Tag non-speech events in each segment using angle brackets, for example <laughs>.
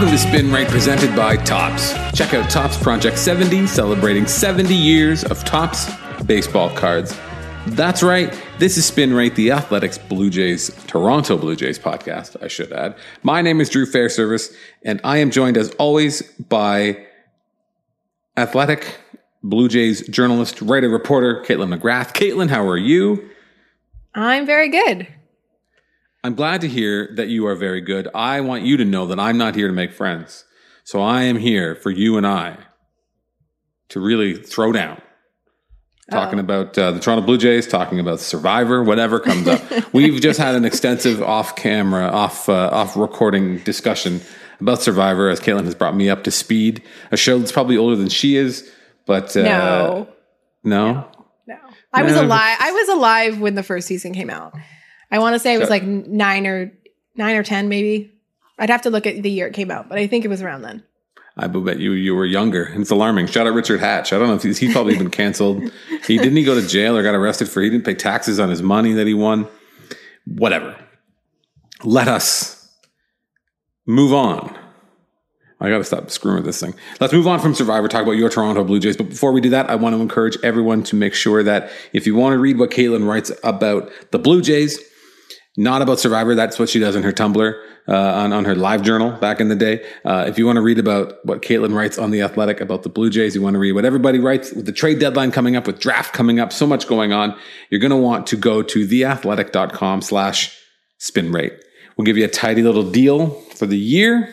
Welcome to Spin Rate presented by Tops. Check out Tops Project 70, celebrating 70 years of Tops baseball cards. That's right, this is Spin Rate, the Athletics Blue Jays, Toronto Blue Jays podcast, I should add. My name is Drew Fairservice, and I am joined as always by Athletic Blue Jays journalist, writer, reporter, Kaitlyn McGrath. Kaitlyn, how are you? I'm very good. I'm glad to hear that you are very good. I want you to know that I'm not here to make friends. So I am here for you and I to really throw down. Talking Uh-oh. about uh, the Toronto Blue Jays, talking about Survivor, whatever comes up. <laughs> We've just had an extensive off-camera, off uh, off recording discussion about Survivor, as Kaitlyn has brought me up to speed. A show that's probably older than she is, but uh, No, no, no. I was alive. I was alive when the first season came out. I want to say it was So- like nine or nine or ten, maybe. I'd have to look at the year it came out, but I think it was around then. I bet you you were younger. And it's alarming. Shout out Richard Hatch. I don't know if he's, he's probably been canceled. He didn't he go to jail or got arrested for he didn't pay taxes on his money that he won. Whatever. Let us move on. I got to stop screwing with this thing. Let's move on from Survivor, talk about your Toronto Blue Jays. But before we do that, I want to encourage everyone to make sure that if you want to read what Kaitlyn writes about the Blue Jays, not about Survivor. That's what she does in her Tumblr, uh, on, on her live journal back in the day. Uh, if you want to read about what Kaitlyn writes on The Athletic about the Blue Jays, you want to read what everybody writes with the trade deadline coming up, with draft coming up, so much going on, you're going to want to go to theathletic.com slash spin rate. We'll give you a tidy little deal for the year.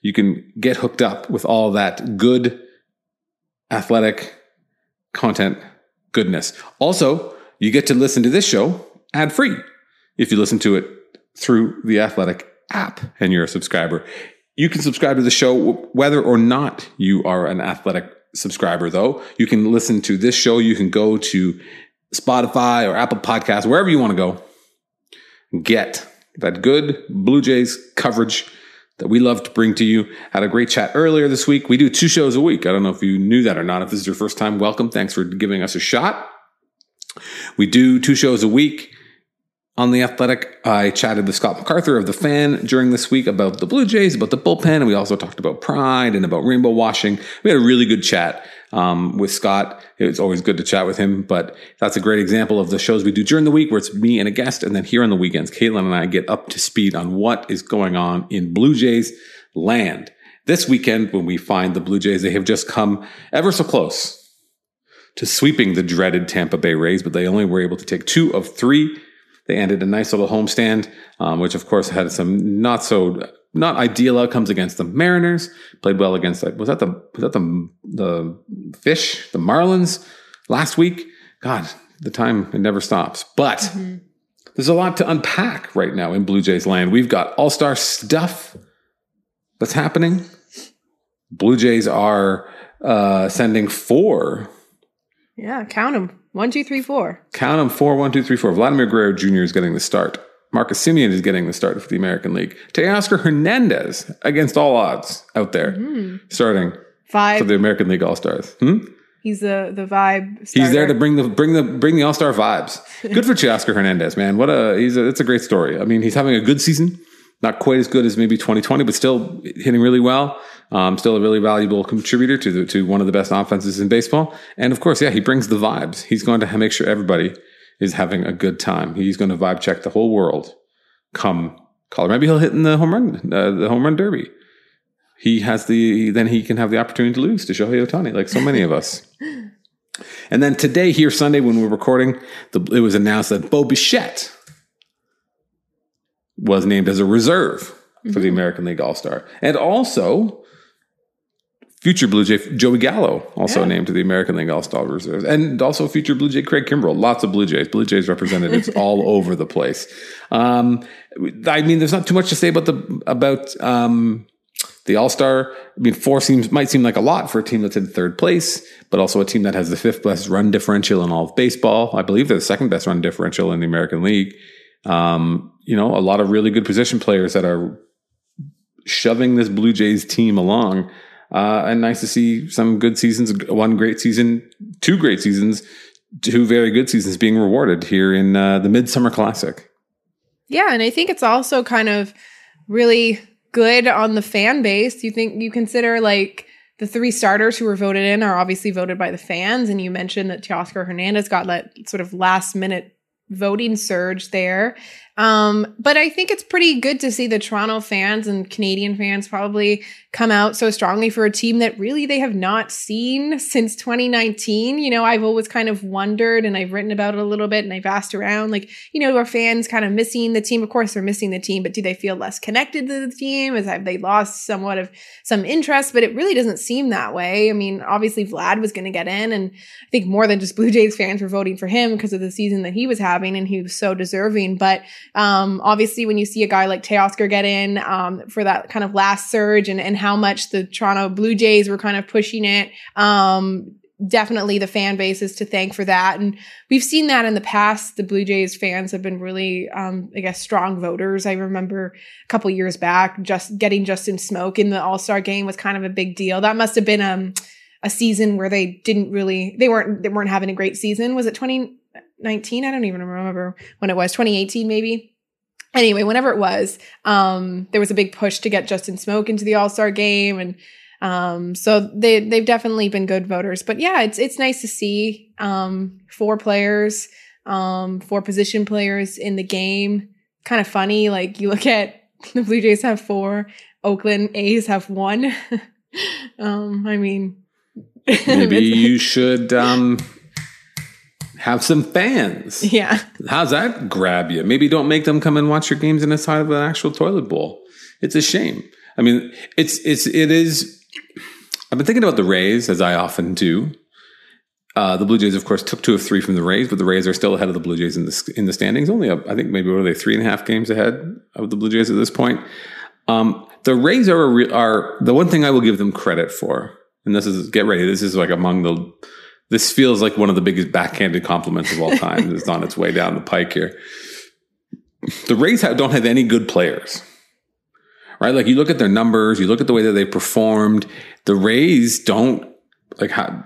You can get hooked up with all that good athletic content goodness. Also, you get to listen to this show ad free if you listen to it through the Athletic app and you're a subscriber. You can subscribe to the show whether or not you are an Athletic subscriber, though. You can listen to this show. You can go to Spotify or Apple Podcasts, wherever you want to go. Get that good Blue Jays coverage that we love to bring to you. Had a great chat earlier this week. We do two shows a week. I don't know if you knew that or not. If this is your first time, welcome. Thanks for giving us a shot. We do two shows a week. On the Athletic, I chatted with Scott MacArthur of The Fan during this week about the Blue Jays, about the bullpen, and we also talked about pride and about rainbow washing. We had a really good chat um, with Scott. It's always good to chat with him, but that's a great example of the shows we do during the week where it's me and a guest, and then here on the weekends, Kaitlyn and I get up to speed on what is going on in Blue Jays land. This weekend, when we find the Blue Jays, they have just come ever so close to sweeping the dreaded Tampa Bay Rays, but they only were able to take two of three. They ended a nice little homestand, um, which of course had some not so not ideal outcomes against the Mariners. Played well against was that the was that the the fish the Marlins last week. God, the time it never stops. But there's a lot to unpack right now in Blue Jays land. We've got all star stuff that's happening. Blue Jays are uh, sending four Yeah, count them. One, two, three, four. Count them four, one, two, three, four. Vladimir Guerrero Jr. is getting the start. Marcus Semien is getting the start for the American League. Teoscar Hernandez against all odds out there, starting Five. for the American League All Stars. Hmm? he's the the vibe. He's there to bring the bring the bring the All Star vibes. <laughs> Good for Teoscar Hernandez, man. What a he's a, it's a great story. I mean, he's having a good season. Not quite as good as maybe 2020, but still hitting really well. Um, still a really valuable contributor to the to one of the best offenses in baseball. And of course, yeah, he brings the vibes. He's going to make sure everybody is having a good time. He's going to vibe check the whole world. Come caller, maybe he'll hit in the home run uh, the home run derby. He has the then he can have the opportunity to lose to Shohei Ohtani, like so many of us. <laughs> And then today, here Sunday, when we're recording, the, it was announced that Bo Bichette was named as a reserve for the American League All Star, and also future Blue Jay Joey Gallo also Yeah. named to the American League All Star reserve, and also future Blue Jay Craig Kimbrel. Lots of Blue Jays, Blue Jays representatives all <laughs> over the place. Um, I mean, there's not too much to say about the about um, the All Star. I mean, four seems might seem like a lot for a team that's in third place, but also a team that has the fifth best run differential in all of baseball. I believe they're the second best run differential in the American League. Um, you know, a lot of really good position players that are shoving this Blue Jays team along. Uh, and nice to see some good seasons, one great season, two great seasons, two very good seasons being rewarded here in uh, the Midsummer Classic. Yeah, and I think it's also kind of really good on the fan base. You think you consider like the three starters who were voted in are obviously voted by the fans, and you mentioned that Teoscar Hernandez got that sort of last minute voting surge there. Um, but I think it's pretty good to see the Toronto fans and Canadian fans probably come out so strongly for a team that really they have not seen since 2019. You know, I've always kind of wondered and I've written about it a little bit and I've asked around, like, you know, are fans kind of missing the team? Of course, they're missing the team, but do they feel less connected to the team? Is have they lost somewhat of some interest? But it really doesn't seem that way. I mean, obviously Vlad was going to get in, and I think more than just Blue Jays fans were voting for him because of the season that he was having, and he was so deserving. But um, obviously, when you see a guy like Teoscar get in um, for that kind of last surge, and and how much the Toronto Blue Jays were kind of pushing it, um, definitely the fan base is to thank for that. And we've seen that in the past. The Blue Jays fans have been really, um, I guess, strong voters. I remember a couple years back, just getting Justin Smoak in the All Star game was kind of a big deal. That must have been um, a season where they didn't really, they weren't, they weren't having a great season. Was it 2019? I don't even remember when it was. 2018 maybe. Anyway, whenever it was, um, there was a big push to get Justin Smoak into the All Star game, and um, so they they've definitely been good voters. But yeah, it's it's nice to see um, four players, um, four position players in the game. Kind of funny, like you look at <laughs> the Blue Jays have four, Oakland A's have one. <laughs> um, I mean, <laughs> Maybe you should um, have some fans. yeah, How's that grab you? Maybe don't make them come and watch your games inside of an actual toilet bowl. It's a shame. I mean, it's it's it is. I've been thinking about the Rays as I often do. Uh, the Blue Jays, of course, took two of three from the Rays, but the Rays are still ahead of the Blue Jays in the in the standings. Only, up, I think, maybe what are they three and a half games ahead of the Blue Jays at this point. Um, the Rays are a re- are the one thing I will give them credit for, and this is get ready. This is like among the this feels like one of the biggest backhanded compliments of all time. it's on its way down the pike here. The Rays have, don't have any good players, right? Like you look at their numbers, you look at the way that they performed. The Rays don't like how,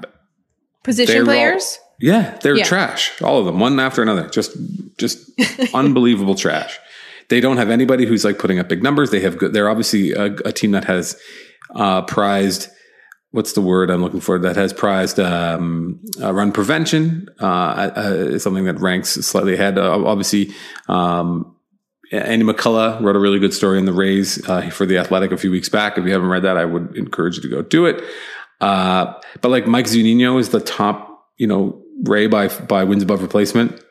position They're all- players. yeah, they're Yeah. trash. All of them, one after another. Just just <laughs> unbelievable trash. They don't have anybody who's like putting up big numbers. They have good. They're obviously a, a team that has uh, prized. What's the word I'm looking for? That has prized um, uh, run prevention. Uh, uh, something that ranks slightly ahead. Uh, obviously, um, Andy McCullough wrote a really good story in the Rays uh, for the Athletic a few weeks back. If you haven't read that, I would encourage you to go do it. Uh, but like Mike Zunino is the top, you know, Ray by by wins above replacement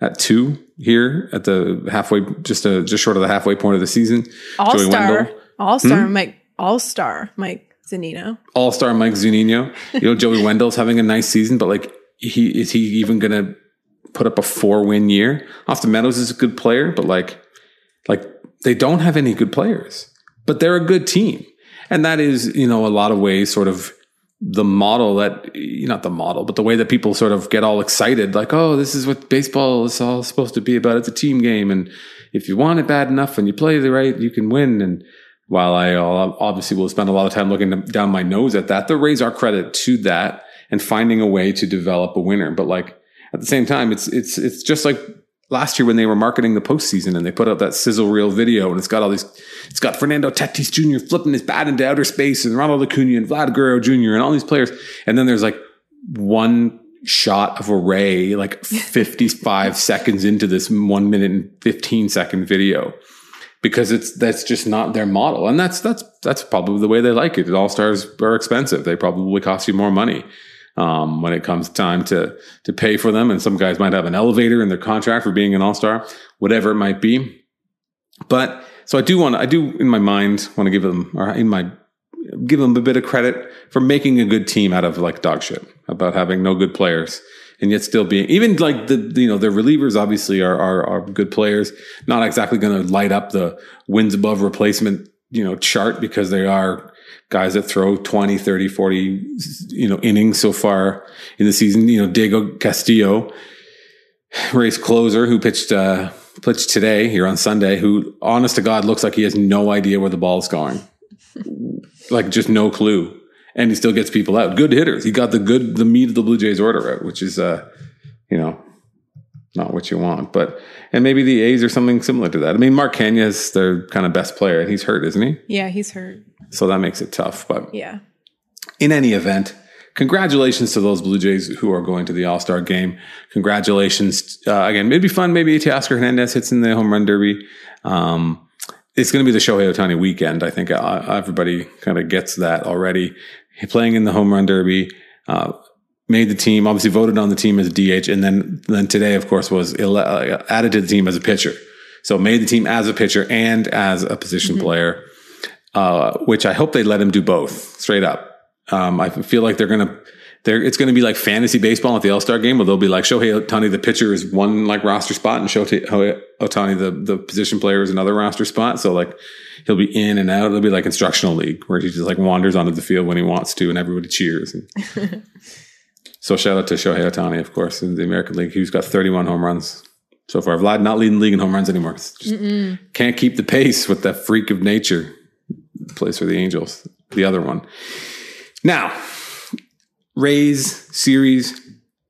at two here at the halfway, just a, just short of the halfway point of the season. All star, all star, Mike, all star, Mike Zunino. All star Mike Zunino. You know, Joey <laughs> Wendle's having a nice season, but like, he is he even going to put up a four win year? Austin Meadows is a good player, but like, like they don't have any good players, but they're a good team, and that is you know a lot of ways sort of the model that not the model, but the way that people sort of get all excited, like, oh, this is what baseball is all supposed to be about. It's a team game, and if you want it bad enough and you play the right, you can win. And while I obviously will spend a lot of time looking down my nose at that, the Rays are credit to that and finding a way to develop a winner. But like at the same time, it's it's it's just like last year when they were marketing the postseason and they put out that sizzle reel video and it's got all these, it's got Fernando Tatis Jr. flipping his bat into outer space and Ronald Acuna and Vlad Guerrero Jr. and all these players. And then there's like one shot of a Ray like <laughs> 55 seconds into this one minute and 15 second video because it's that's just not their model. And that's that's that's probably the way they like it. All stars are expensive. They probably cost you more money um, when it comes time to to pay for them. And some guys might have an elevator in their contract for being an all-star whatever it might be. But so i do want i do in my mind want to give them or in my give them a bit of credit for making a good team out of like dog shit about having no good players and yet still being even like the you know their relievers obviously are are, are good players. Not exactly going to light up the wins above replacement you know chart because they are guys that throw 20 30 40 you know innings so far in the season. You know Diego Castillo Rays closer who pitched uh pitched today here on Sunday who honest to god looks like he has no idea where the ball is going. Like just no clue and he still gets people out. Good hitters. He got the good, the meat of the Blue Jays order out, which is, uh, you know, not what you want. But and maybe the A's are something similar to that. I mean, Mark Canha is their kind of best player, and he's hurt, isn't he? Yeah, he's hurt. So that makes it tough. But yeah, in any event. Congratulations to those Blue Jays who are going to the All Star game. Congratulations uh, again. It'd be fun. Maybe Teoscar Hernandez hits in the home run derby. Um, it's going to be the Shohei Ohtani weekend. I think uh, everybody kind of gets that already playing in the home run derby, uh, made the team, obviously voted on the team as a DH. And then, then today, of course, was ele- uh, added to the team as a pitcher. So made the team as a pitcher and as a position mm-hmm. player, uh, which I hope they let him do both straight up. Um, I feel like they're going to, they're, it's going to be like fantasy baseball at the All Star game where they'll be like Shohei Ohtani, the pitcher is one like roster spot and Shohei Ohtani, the, the position player is another roster spot. So like he'll be in and out. It'll be like instructional league where he just like wanders onto the field when he wants to and everybody cheers. And <laughs> so shout out to Shohei Ohtani, of course, in the American League. He's got 31 home runs so far. Vlad not leading the league in home runs anymore. Just can't keep the pace with that freak of nature. Plays for the Angels, the other one. Now, Rays series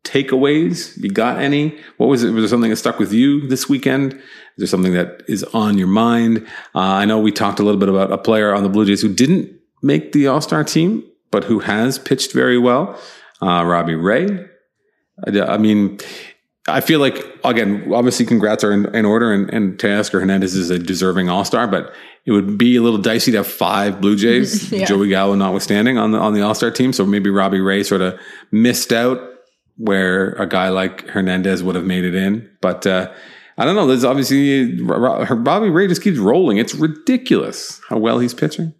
takeaways. You got any? What was it? Was there something that stuck with you this weekend? Is there something that is on your mind? Uh, I know we talked a little bit about a player on the Blue Jays who didn't make the All Star team, but who has pitched very well. Uh, Robbie Ray. I, I, mean, I feel like again, obviously, congrats are in, in order, and, and Teoscar Hernandez is a deserving All Star, but it would be a little dicey to have five Blue Jays, <laughs> yeah. Joey Gallo notwithstanding, on the on the All Star team. So maybe Robbie Ray sort of missed out where a guy like Hernandez would have made it in, but. Uh, I don't know. There's obviously Robbie Ray just keeps rolling. It's ridiculous how well he's pitching.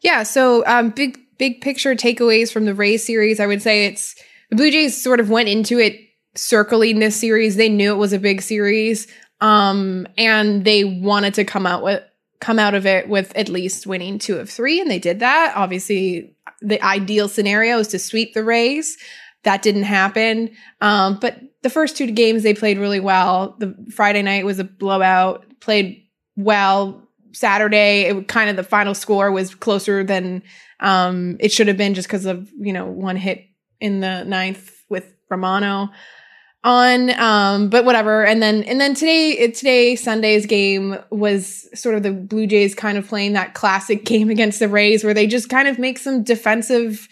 Yeah. So um, big big picture takeaways from the Ray series. I would say it's the Blue Jays sort of went into it circling this series. They knew it was a big series, um, and they wanted to come out with come out of it with at least winning two of three, and they did that. Obviously, the ideal scenario is to sweep the Rays. That didn't happen. Um, but the first two games they played really well. The Friday night was a blowout, played well. Saturday, it kind of the final score was closer than um, it should have been just because of, you know, one hit in the ninth with Romano on um but whatever and then and then today today sunday's game was sort of the blue jays kind of playing that classic <laughs> game against the rays where they just kind of make some defensive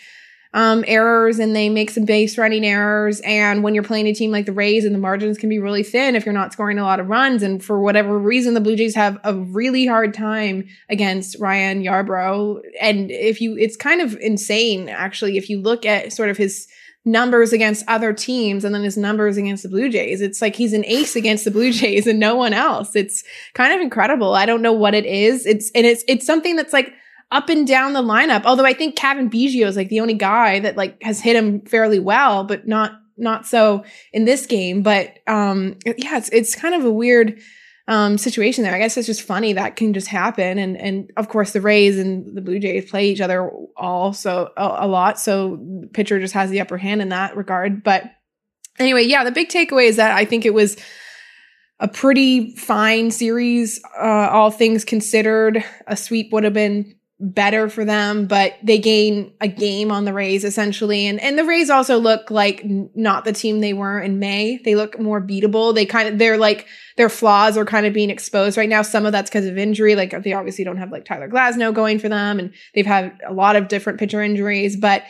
um, errors and they make some base running errors. And when you're playing a team like the Rays and the margins can be really thin if you're not scoring a lot of runs. And for whatever reason, the Blue Jays have a really hard time against Ryan Yarbrough. And if you, it's kind of insane actually, if you look at sort of his numbers against other teams and then his numbers against the Blue Jays. It's like he's an ace against the Blue <laughs> Jays and no one else. It's kind of incredible. I don't know what it is. It's, and it's, it's something that's like, up and down the lineup. Although I think Cavan Biggio is like the only guy that like has hit him fairly well, but not not so in this game. But um yeah, it's it's kind of a weird um situation there. I guess it's just funny that can just happen. And and of course the Rays and the Blue Jays play each other also a, a lot. So pitcher just has the upper hand in that regard. But anyway, yeah, the big takeaway is that I think it was a pretty fine series, uh, all things considered. A sweep would have been better for them, but they gain a game on the Rays essentially. And and the Rays also look like not the team they were in May. They look more beatable. They kind of they're like their flaws are kind of being exposed right now. Some of that's because of injury. Like they obviously don't have like Tyler Glasnow going for them and they've had a lot of different pitcher injuries, but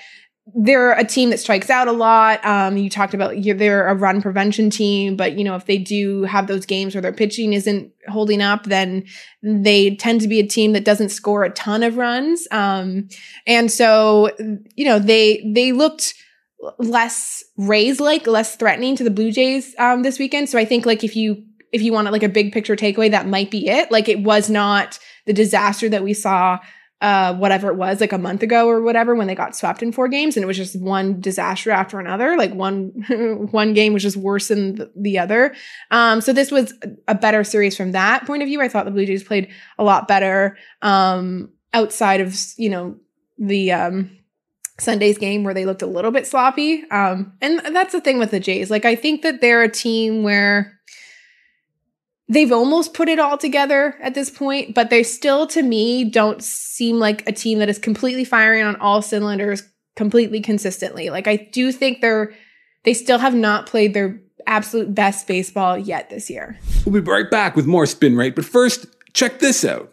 they're a team that strikes out a lot. Um, you talked about they're a run prevention team, but you know if they do have those games where their pitching isn't holding up, then they tend to be a team that doesn't score a ton of runs. Um, and so you know they they looked less Rays like, less threatening to the Blue Jays um, this weekend. So I think like if you if you want like a big picture takeaway, that might be it. Like it was not the disaster that we saw uh whatever it was like a month ago or whatever when they got swept in four games and it was just one disaster after another like one <laughs> one game was just worse than the, the other um so this was a better series from that point of view i thought the blue jays played a lot better um outside of you know the um Sunday's game where they looked a little bit sloppy. Um, and that's the thing with the Jays. Like, I think that they're a team where they've almost put it all together at this point, but they still, to me, don't seem like a team that is completely firing on all cylinders completely consistently. Like I do think they're they still have not played their absolute best baseball yet this year. We'll be right back with more spin rate, but first, check this out.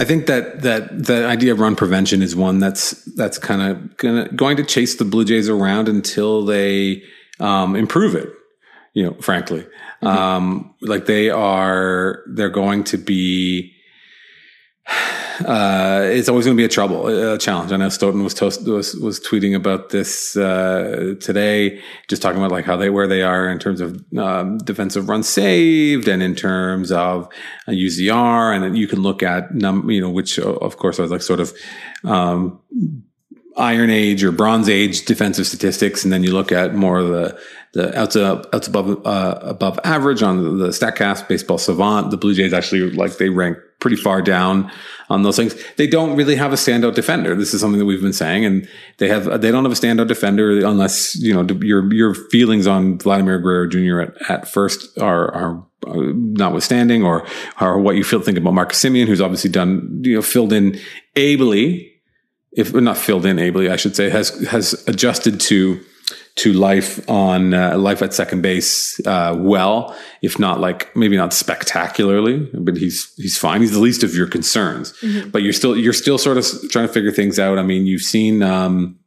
I think that that the idea of run prevention is one that's that's kind of gonna going to chase the Blue Jays around until they um, improve it. You know, frankly, mm-hmm. um, like they are, they're going to be uh, it's always going to be a trouble, a challenge. I know Stoeten was toast, was was tweeting about this uh, today, just talking about like how they where they are in terms of um, defensive runs saved and in terms of UZR, and then you can look at num you know which of course are like sort of um, Iron Age or Bronze Age defensive statistics, and then you look at more of the the outs, outs above uh, above average on the Statcast Baseball Savant. The Blue Jays actually like they rank pretty far down on those things. They don't really have a standout defender. This is something that we've been saying, and they have they don't have a standout defender unless you know your your feelings on Vladimir Guerrero Jr. at, at first are are uh, notwithstanding, or or what you feel think about Marcus Semien, who's obviously done you know filled in ably, if not filled in ably, I should say, has has adjusted to to life on uh, life at second base uh, well, if not like maybe not spectacularly, but he's he's fine. He's the least of your concerns. Mm-hmm. But you're still you're still sort of trying to figure things out. I mean, you've seen um,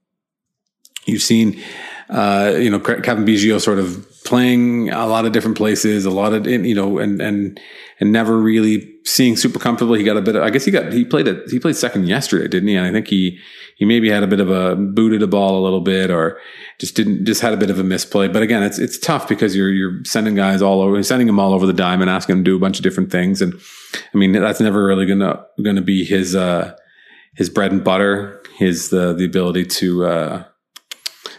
you've seen uh, you know Cavan Biggio sort of playing a lot of different places, a lot of you know, and and and never really seeing super comfortable. He got a bit. Of, I guess he got he played it. He played second yesterday, didn't he? And I think he he maybe had a bit of a booted a ball a little bit or just didn't just had a bit of a misplay. But again, it's it's tough because you're you're sending guys all over, sending them all over the dime and asking them to do a bunch of different things. And I mean, that's never really gonna gonna be his uh his bread and butter. His the the ability to uh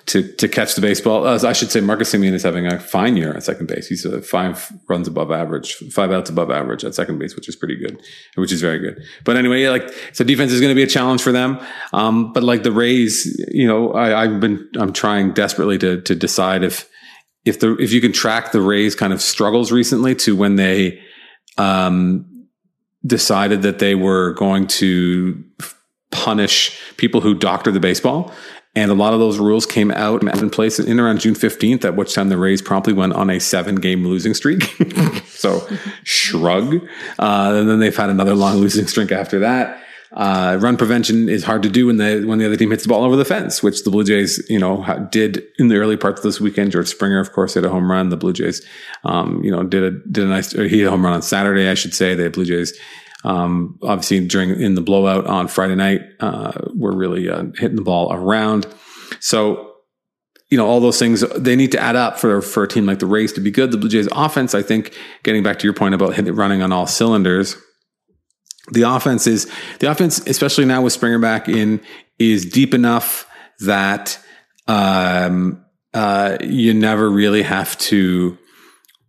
to to catch the baseball. Uh, I should say Marcus Semien is having a fine year at second base. He's five runs above average, five outs above average at second base, which is pretty good, which is very good. But anyway, like so, defense is going to be a challenge for them. Um, but like the Rays, you know, I, I've been I'm trying desperately to to decide if if the if you can track the Rays kind of struggles recently to when they um decided that they were going to punish people who doctor the baseball And a lot of those rules came out and in place in around June 15th, at which time the Rays promptly went on a seven game losing streak. <laughs> so shrug. Uh, and then they've had another long losing streak after that. Uh, run prevention is hard to do when the when the other team hits the ball over the fence, which the Blue Jays, you know, did in the early parts of this weekend. George Springer, of course, hit a home run. The Blue Jays, um, you know, did a did a nice. he hit a home run on Saturday, I should say. The Blue Jays, um, obviously during in the blowout on Friday night, uh, we're really uh, hitting the ball around. So you know, all those things, they need to add up for, for a team like the Rays to be good. The Blue Jays offense, I think, getting back to your point about hitting, running on all cylinders, the offense is the offense, especially now with Springer back in, is deep enough that um, uh, you never really have to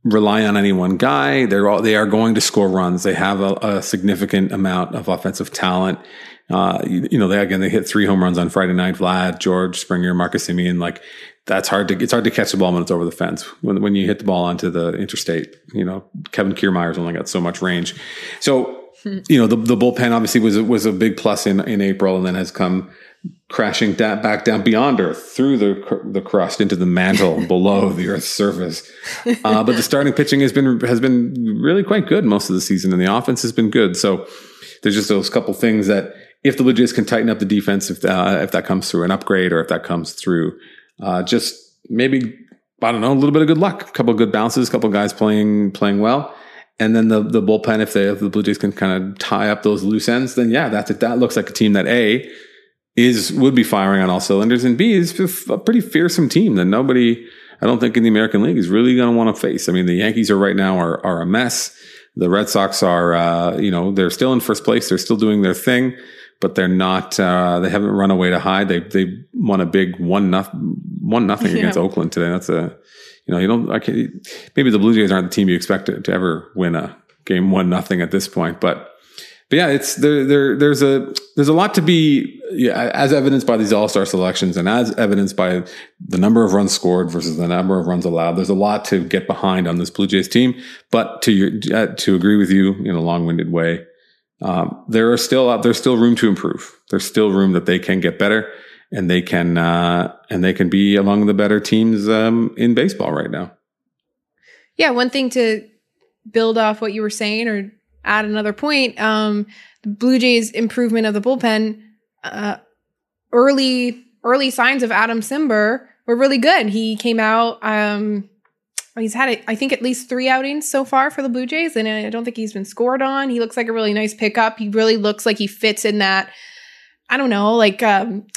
rely on any one guy. They're all they are going to score runs. They have a, a significant amount of offensive talent. Uh, you, you, know, they again they hit three home runs on Friday night. Vlad, George, Springer, Marcus Semien. Like that's hard to it's hard to catch the ball when it's over the fence. When when you hit the ball onto the interstate, you know, Kevin Kiermaier's only got so much range. So you know, the, the bullpen obviously was was a big plus in in April, and then has come crashing da- back down beyond Earth through the the crust into the mantle <laughs> below the Earth's surface. Uh, but the starting pitching has been has been really quite good most of the season, and the offense has been good. So there's just those couple things that if the Blue Jays can tighten up the defense, if uh, if that comes through an upgrade or if that comes through uh, just maybe I don't know a little bit of good luck, a couple of good bounces, a couple of guys playing playing well and then the the bullpen, if they if the Blue Jays can kind of tie up those loose ends, then yeah, that's it. That looks like a team that a is would be firing on all cylinders, and b is a pretty fearsome team that nobody, I don't think in the American League is really going to want to face. I mean, the Yankees are right now are are a mess. The Red Sox are, uh, you know, they're still in first place. They're still doing their thing, but they're not. Uh, they haven't run away to hide. They they won a big one nothing one nothing <laughs> yeah. against Oakland today. That's a you know, you don't. I can't, maybe the Blue Jays aren't the team you expect to, to ever win a game one nothing at this point, but but yeah, it's there. There, there's a there's a lot to be yeah, as evidenced by these All Star selections, and as evidenced by the number of runs scored versus the number of runs allowed. There's a lot to get behind on this Blue Jays team. But to your uh, to agree with you in a long winded way, um, there are still there's still room to improve. There's still room that they can get better and they can uh, and they can be among the better teams um, in baseball right now. Yeah, one thing to build off what you were saying or add another point, um, the Blue Jays' improvement of the bullpen, uh, early early signs of Adam Cimber were really good. He came out. Um, he's had, I think, at least three outings so far for the Blue Jays, and I don't think he's been scored on. He looks like a really nice pickup. He really looks like he fits in that I don't know, like um,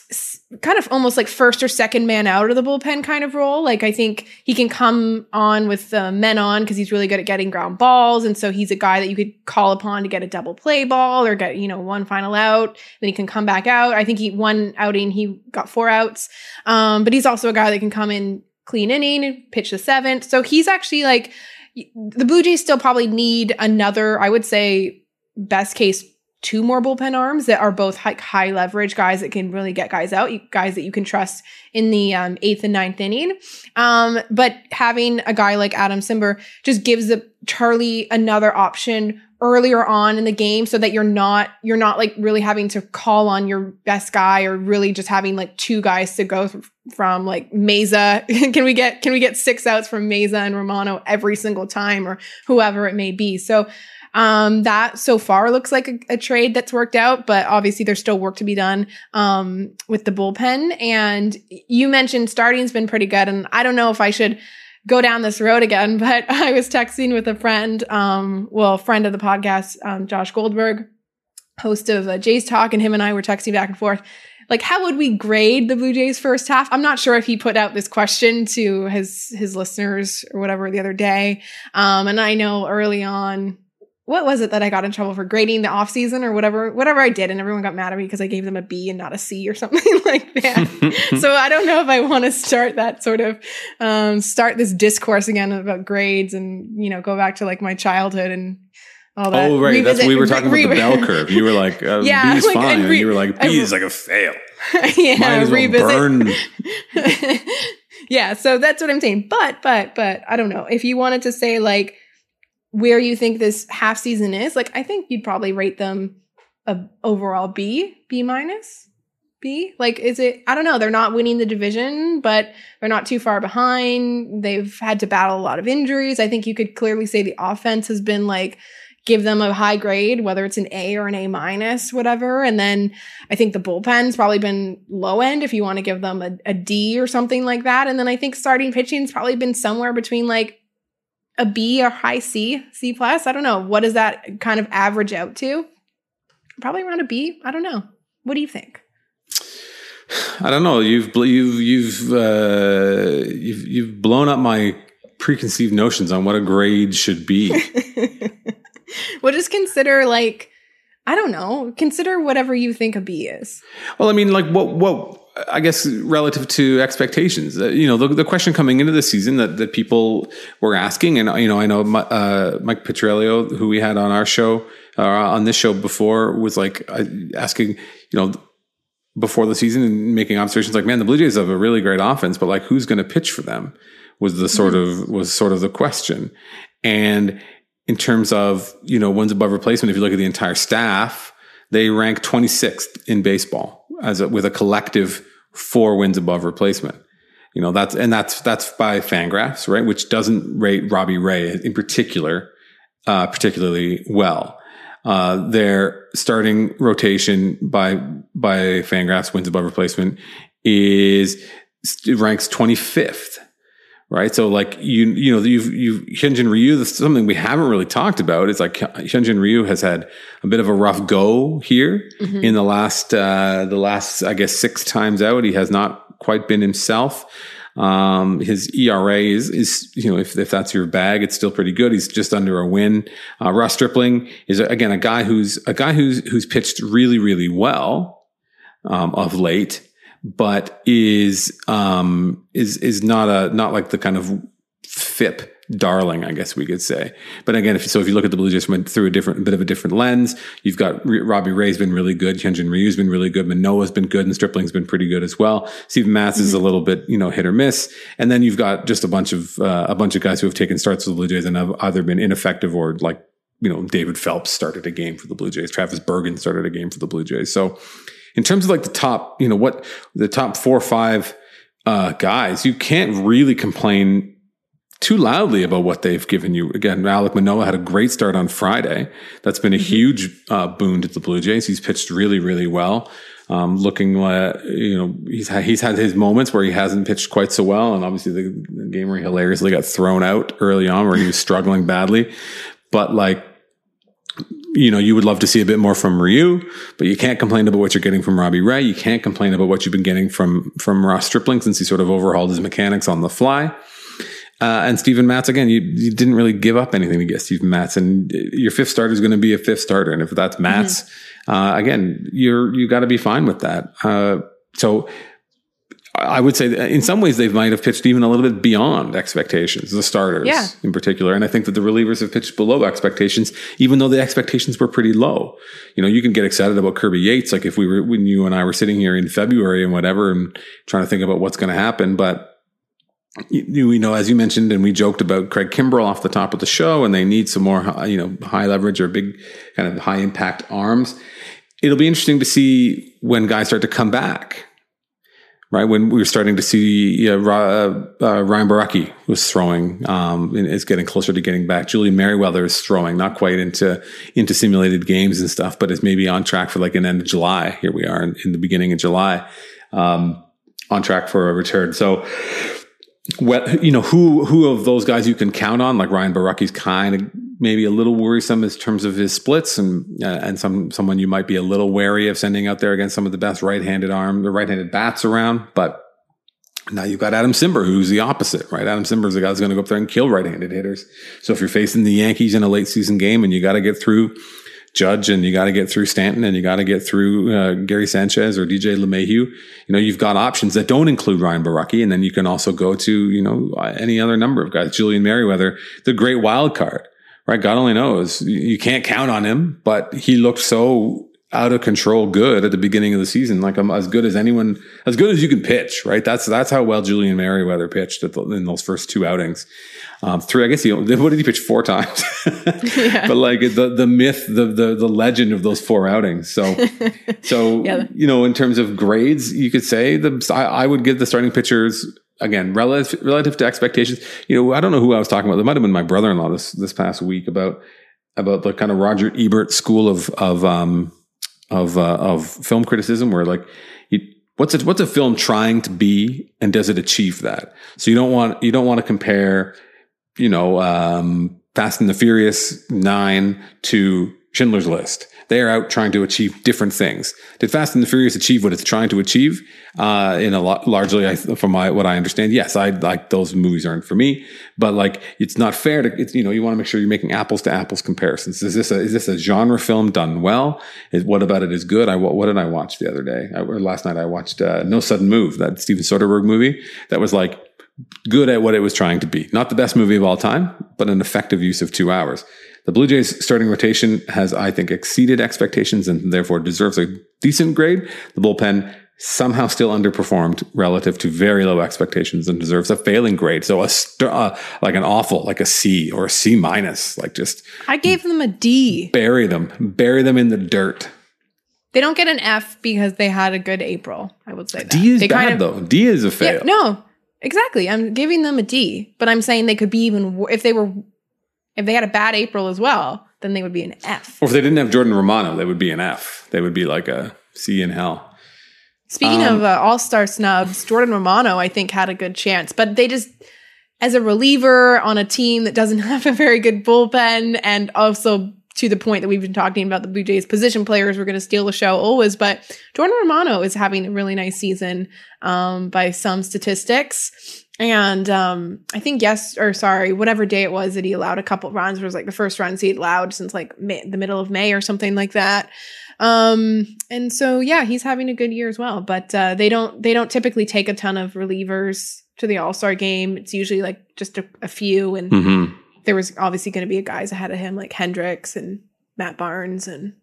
kind of almost like first or second man out of the bullpen kind of role. Like I think he can come on with uh, men on because he's really good at getting ground balls, and so he's a guy that you could call upon to get a double play ball or get you know one final out. Then he can come back out. I think he one outing he got four outs, um, but he's also a guy that can come in clean inning, pitch the seventh. So he's actually like the Blue Jays still probably need another. I would say best case two more bullpen arms that are both like high leverage guys that can really get guys out, guys that you can trust in the um, eighth and ninth inning. Um, but having a guy like Adam Cimber just gives the Charlie another option earlier on in the game so that you're not you're not like really having to call on your best guy or really just having like two guys to go th- from like Mayza <laughs> can we get can we get six outs from Mayza and Romano every single time or whoever it may be so um, that so far looks like a, a, trade that's worked out, but obviously there's still work to be done um, with the bullpen. And you mentioned starting's been pretty good, and I don't know if I should go down this road again, <laughs> but I was texting with a friend, um, well, friend of the podcast, um, Josh Goldberg, host of uh, Jays Talk, and him and I were texting back and forth. Like, how would we grade the Blue Jays first half? I'm not sure if he put out this question to his his listeners or whatever the other day. Um, and I know early on what was it that I got in trouble for grading the off season or whatever whatever I did and everyone got mad at me because I gave them a B and not a C or <laughs> something like that. <laughs> so I don't know if I want to start that sort of um, start this discourse again about grades and you know go back to like my childhood and all that. Oh right, Revisit, that's we were talking re- about the bell curve. You were like uh, yeah, B is like, fine, re- and you were like B is like a fail. <laughs> yeah, Might as well revisit. burn. yeah, so that's what I'm saying. But but but I don't know if you wanted to say like where you think this half season is, like I think you'd probably rate them a overall B, B minus. B? Like, is it, I don't know. They're not winning the division, but they're not too far behind. They've had to battle a lot of injuries. I think you could clearly say the offense has been like, give them a high grade, whether it's an A or an A minus, whatever. And then I think the bullpen's probably been low end if you want to give them a, a D or something like that. And then I think starting pitching's probably been somewhere between like a B or high C, C plus. I don't know. What does that kind of average out to? Probably around a B. I don't know. What do you think? I don't know. You've you've you've uh, you've you've blown up my preconceived notions on what a grade should be. <laughs> well, just consider like I don't know. Consider whatever you think a B is. Well, I mean, like what what I guess relative to expectations, uh, you know, the, the question coming into the season that, that people were asking, and you know, I know uh, Mike Petriello, who we had on our show, uh, on this show before, was like uh, asking, you know, before the season and making observations like, man, the Blue Jays have a really great offense, but like, who's going to pitch for them? Was the sort mm-hmm. of was sort of the question, and in terms of you know one's above replacement, if you look at the entire staff, they rank 26th in baseball as a, with a collective four wins above replacement. You know that's and that's that's by Fangraphs, right? Which doesn't rate Robbie Ray in particular uh, particularly well. Uh, their starting rotation by by Fangraphs wins above replacement is ranks 25th right? So like you, you know, you've, you've Hyunjin Ryu, this is something we haven't really talked about. It's like Hyunjin Ryu has had a bit of a rough go here mm-hmm. in the last, uh, the last, I guess, six times out. He has not quite been himself. Um, his ERA is, is, you know, if, if that's your bag, it's still pretty good. He's just under a win. Uh, Ross Stripling is again, a guy who's, a guy who's, who's pitched really, really well, um, of late but is um, is is not a not like the kind of FIP darling, I guess we could say. But again, if so, if you look at the Blue Jays from through a different a bit of a different lens, you've got Robbie Ray's been really good, Hyunjin Ryu's been really good, Manoah's been good, and Stripling's been pretty good as well. Steven Matz mm-hmm. is a mm-hmm. little bit you know hit or miss, and then you've got just a bunch of uh, a bunch of guys who have taken starts with the Blue Jays and have either been ineffective or like you know David Phelps started a game for the Blue Jays, Travis Bergen started a game for the Blue Jays, so in terms of like the top, you know, what the top four or five uh, guys, you can't really complain too loudly about what they've given you. Again, Alek Manoah had a great start on Friday. That's been a mm-hmm. huge uh, boon to the Blue Jays. He's pitched really, really well. Um, looking, uh, you know, he's had, he's had his moments where he hasn't pitched quite so well, and obviously the, the game where he hilariously got thrown out early on, where he was struggling badly. But like you know, you would love to see a bit more from Ryu, but you can't complain about what you're getting from Robbie Ray. You can't complain about what you've been getting from from Ross Stripling since he sort of overhauled his mechanics on the fly. Uh, and Steven Matz, again, you, you didn't really give up anything to get Steven Matz, and your fifth starter is going to be a fifth starter. And if that's Matz, mm-hmm. uh, again, you're you got to be fine with that. Uh, so I would say in some ways they might have pitched even a little bit beyond expectations, the starters yeah. in particular. And I think that the relievers have pitched below expectations, even though the expectations were pretty low. You know, you can get excited about Kirby Yates, like if we were, when you and I were sitting here in February and whatever and trying to think about what's going to happen. But you, you, know, as you mentioned, and we joked about Craig Kimbrel off the top of the show, and they need some more, you know, high leverage or big kind of high impact arms. It'll be interesting to see when guys start to come back right? When we were starting to see uh, uh, Ryan Borucki was throwing, um, is getting closer to getting back. Julian Merryweather is throwing, not quite into into simulated games and stuff, but is maybe on track for like an end of July. Here we are in, in the beginning of July, um, on track for a return. So. What, you know, who, who of those guys you can count on, like Ryan Borucki's kind of maybe a little worrisome in terms of his splits and uh, and some someone you might be a little wary of sending out there against some of the best right-handed arm the right-handed bats around but now you've got Adam Cimber, who's the opposite, right? Adam Cimber is the guy who's going to go up there and kill right-handed hitters. So if you're facing the Yankees in a late season game and you got to get through Judge and you got to get through Stanton and you got to get through uh, Gary Sanchez or DJ LeMahieu, you know, you've got options that don't include Ryan Borucki. And then you can also go to, you know, any other number of guys. Julian Merryweather, the great wild card right? God only knows. You can't count on him, but he looked so out of control good at the beginning of the season. Like I'm as good as anyone, as good as you can pitch, right? That's that's how well Julian Merryweather pitched the, in those first two outings. Um, three, I guess he what did he pitch four times? <laughs> yeah. But like the the myth, the the the legend of those four outings. So <laughs> so yeah. you know, in terms of grades, you could say the I, I would give the starting pitchers again relative relative to expectations. You know, I don't know who I was talking about. It might have been my brother in law this this past week about about the kind of Roger Ebert school of of um of uh, of film criticism where like what's it what's a film trying to be and does it achieve that so you don't want you don't want to compare you know um, Fast and the Furious 9 to Schindler's List they are out trying to achieve different things. Did Fast and the Furious achieve what it's trying to achieve? Uh, in a lot, largely, I, from my, what I understand, yes, I like those movies aren't for me, but like, it's not fair to, it's, you know, you want to make sure you're making apples to apples comparisons. Is this a, is this a genre film done well? Is, what about it is good? I, what, what did I watch the other day? I, or last night I watched, uh, No Sudden Move, that Steven Soderbergh movie that was like, good at what it was trying to be. Not the best movie of all time, but an effective use of two hours. The Blue Jays starting rotation has, I think, exceeded expectations and therefore deserves a decent grade. The bullpen somehow still underperformed relative to very low expectations and deserves a failing grade. So a st- uh, like an awful, like a C or a C minus, like just. I gave them a D. Bury them, bury them in the dirt. They don't get an F because they had a good April. I would say that. D is they bad kind of, though. D is a fail. Yeah, no, exactly. I'm giving them a D, but I'm saying they could be even if they were if they had a bad April as well, then they would be an F. Or if they didn't have Jordan Romano, they would be an F. They would be like a C in hell. Speaking um, of uh, all star snubs, Jordan Romano, I think, had a good chance, but they just, as a reliever on a team that doesn't <laughs> have a very good bullpen, and also to the point that we've been talking about the Blue Jays position players, we're going to steal the show always. But Jordan Romano is having a really nice season um, by some statistics. And um, I think yes, or sorry, whatever day it was that he allowed a couple runs was like the first runs he allowed since like May, the middle of May or something like that. Um, and so yeah, he's having a good year as well. But uh, they don't they don't typically take a ton of relievers to the All Star game. It's usually like just a, a few, and mm-hmm. there was obviously going to be a guys ahead of him like Hendriks and Matt Barnes and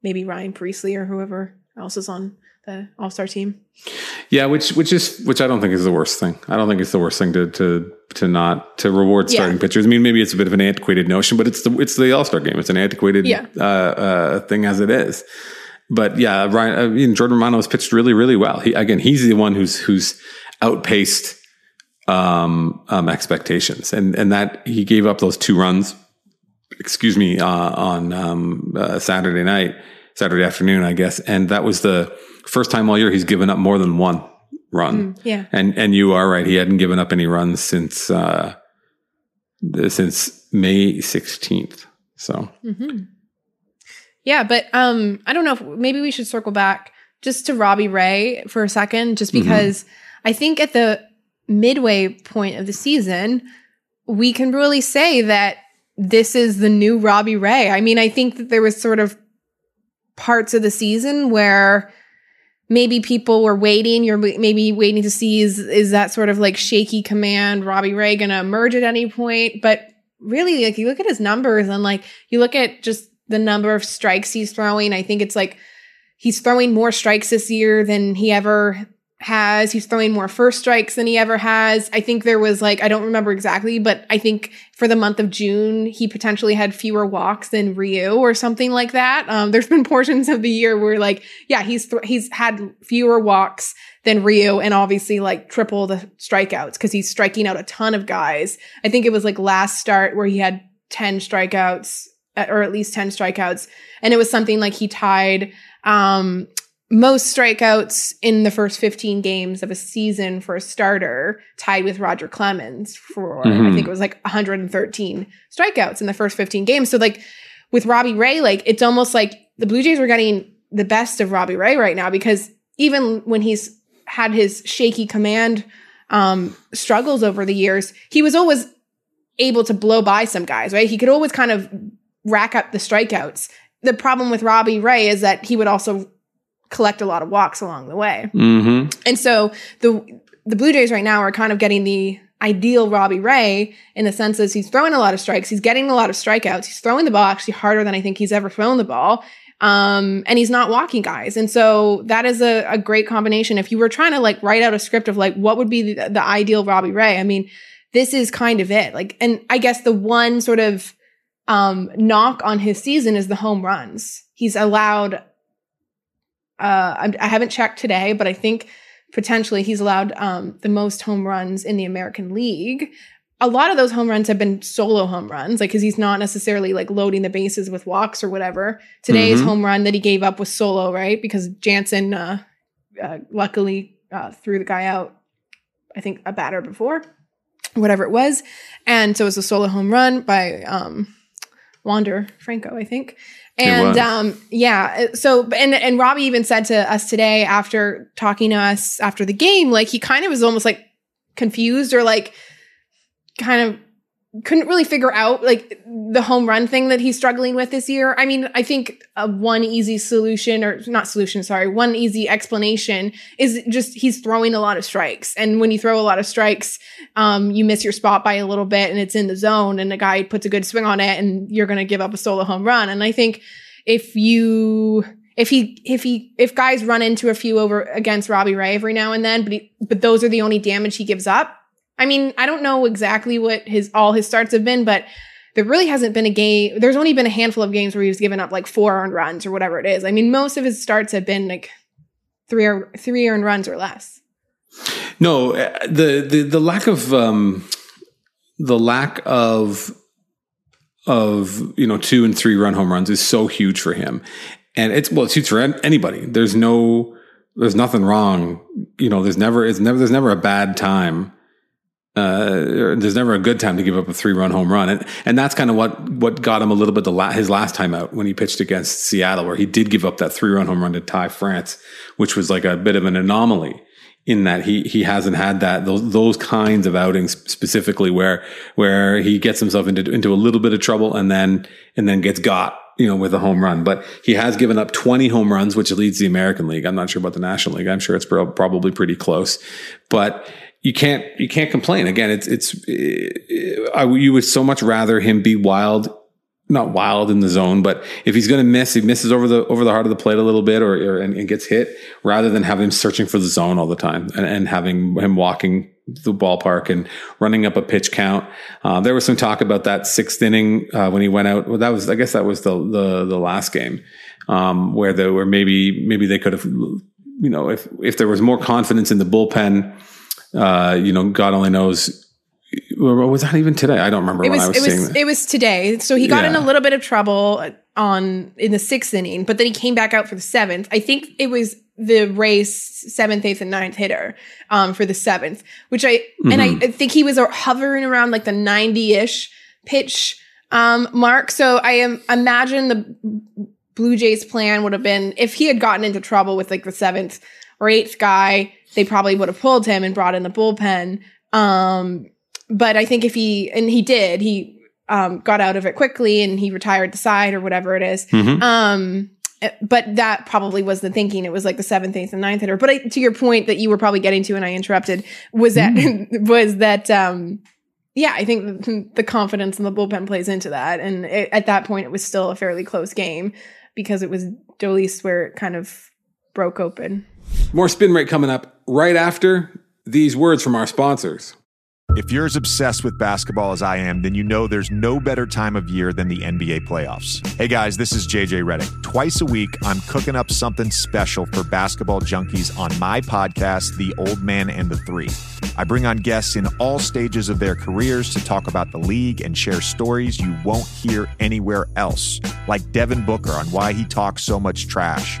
maybe Ryan Pressly or whoever else is on the All Star team. Yeah, which which is which I don't think is the worst thing. I don't think it's the worst thing to to to not to reward starting yeah. pitchers. I mean, maybe it's a bit of an antiquated notion, but it's the it's the All Star game. It's an antiquated yeah. uh, uh, thing as it is. But yeah, Ryan, I mean, Jordan Romano has pitched really really well. He again, he's the one who's who's outpaced um, um, expectations, and and that he gave up those two runs. Excuse me, uh, on um, uh, Saturday night, Saturday afternoon, I guess, and that was the first time all year he's given up more than one run. Mm, yeah. And and you are right. He hadn't given up any runs since uh since May 16th. So mm-hmm. Yeah, but um I don't know if maybe we should circle back just to Robbie Ray for a second just mm-hmm. because mm-hmm. I think at the midway point of the season we can really say that this is the new Robbie Ray. I mean, I think that there was sort of parts of the season where maybe people were waiting. You're maybe waiting to see is is that sort of like shaky command Robbie Ray gonna emerge at any point? But really, like you look at his numbers and like you look at just the number of strikes he's throwing. I think it's like he's throwing more strikes this year than he ever has. He's throwing more first strikes than he ever has. I think there was like, I don't remember exactly, but I think for the month of June, he potentially had fewer walks than Ryu or something like that. Um, there's been <laughs> portions of the year where like, yeah, he's, th- he's had fewer walks than Ryu and obviously like triple the strikeouts because he's striking out a ton of guys. I think it was like last start where he had 10 strikeouts or at least 10 strikeouts. And it was something like he tied, um, most strikeouts in the first 15 games of a season for a starter, tied with Roger Clemens for mm-hmm. I think it was like 113 strikeouts in the first 15 games. So like with Robbie Ray, like it's almost like the Blue Jays were getting the best of Robbie Ray right now because even when he's had his shaky command um, struggles over the years, he was always able to blow by some guys, right? He could always kind of rack up the strikeouts. The problem with Robbie Ray is that he would also collect a lot of walks along the way. Mm-hmm. And so the the Blue Jays right now are kind of getting the ideal Robbie Ray in the sense that he's throwing a lot of strikes, he's getting a lot of strikeouts, he's throwing the ball actually harder than I think he's ever thrown the ball. Um, and he's not walking guys. And so that is a, a great combination. If you were trying to like write out a script of like what would be the, the ideal Robbie Ray, I mean, this is kind of it. Like, and I guess the one sort of um, knock on his season is the home runs. He's allowed. Uh, I haven't checked today, but I think potentially he's allowed um, the most home runs in the American League. A lot of those home runs have been solo home runs, like because he's not necessarily like loading the bases with walks or whatever. Today's Mhm. home run that he gave up was solo, right? Because Jansen uh, uh, luckily uh, threw the guy out. I think a batter before, whatever it was, and so it was a solo home run by um, Wander Franco, I think. And um, yeah, so and and Robbie even said to us today after talking to us after the game, like he kind of was almost like confused or like kind of couldn't really figure out like the home run thing that he's struggling with this year. I mean, I think uh, one easy solution or not solution, sorry, one easy explanation is just he's throwing a lot of strikes. And when you throw a lot of strikes, um, you miss your spot by a little bit and it's in the zone and the guy puts a good swing on it and you're going to give up a solo home run. And I think if you, if he, if he, if guys run into a few over against Robbie Ray every now and then, but he, but those are the only damage he gives up. I mean, I don't know exactly what his, all his starts have been, but there really hasn't been a game. There's only been a handful of games where he's given up like four earned runs or whatever it is. I mean, most of his starts have been like three or three earned runs or less. No, uh, the the the lack of um, the lack of of you know two and three run home runs is so huge for him, and it's well, it's huge for anybody. There's no, there's nothing wrong. You know, there's never, it's never, there's never a bad time. Uh, there's never a good time to give up a three run home run, and and that's kind of what what got him a little bit the la- his last time out when he pitched against Seattle, where he did give up that three run home run to Ty France, which was like a bit of an anomaly in that he he hasn't had that those those kinds of outings specifically where where he gets himself into into a little bit of trouble and then and then gets got you know with a home run. But he has given up 20 home runs which leads the American League. I'm not sure about the National League. I'm sure it's pro- probably pretty close. But you can't you can't complain again it's it's uh, I, you would so much rather him be wild not wild in the zone, but if he's going to miss, he misses over the over the heart of the plate a little bit, or, or and, and gets hit, rather than have him searching for the zone all the time and, and having him walking the ballpark and running up a pitch count. Uh, there was some talk about that sixth inning uh, when he went out. Well, that was I guess that was the the the last game um, where the where maybe maybe they could have you know if if there was more confidence in the bullpen, uh, you know, God only knows. Was that even today? I don't remember It when was, I was, it seeing was that. it was today. So he got in a little bit of trouble on in the sixth inning, but then he came back out for the seventh. I think it was the Rays' seventh, eighth, and ninth hitter um, for the seventh, which I and I, I think he was hovering around like the ninety ish pitch um, mark. So I am imagine the Blue Jays plan would have been if he had gotten into trouble with like the seventh or eighth guy, they probably would have pulled him and brought in the bullpen. Um, but I think if he and he did, he um, got out of it quickly and he retired the side or whatever it is. Mhm. Um, but that probably was the thinking. It was like the seventh, eighth, and ninth hitter. But I, to your point that you were probably getting to, and I interrupted, was that <laughs> was that um, yeah, I think the, the confidence in the bullpen plays into that. And it, at that point, it was still a fairly close game because it was Dolis where it kind of broke open. More spin rate coming up right after these words from our sponsors. If you're as obsessed with basketball as I am, then you know there's no better time of year than the NBA playoffs. Hey guys, this is JJ Redick. Twice a week, I'm cooking up something special for basketball junkies on my podcast, The Old Man and the Three. I bring on guests in all stages of their careers to talk about the league and share stories you won't hear anywhere else, like Devin Booker on why he talks so much trash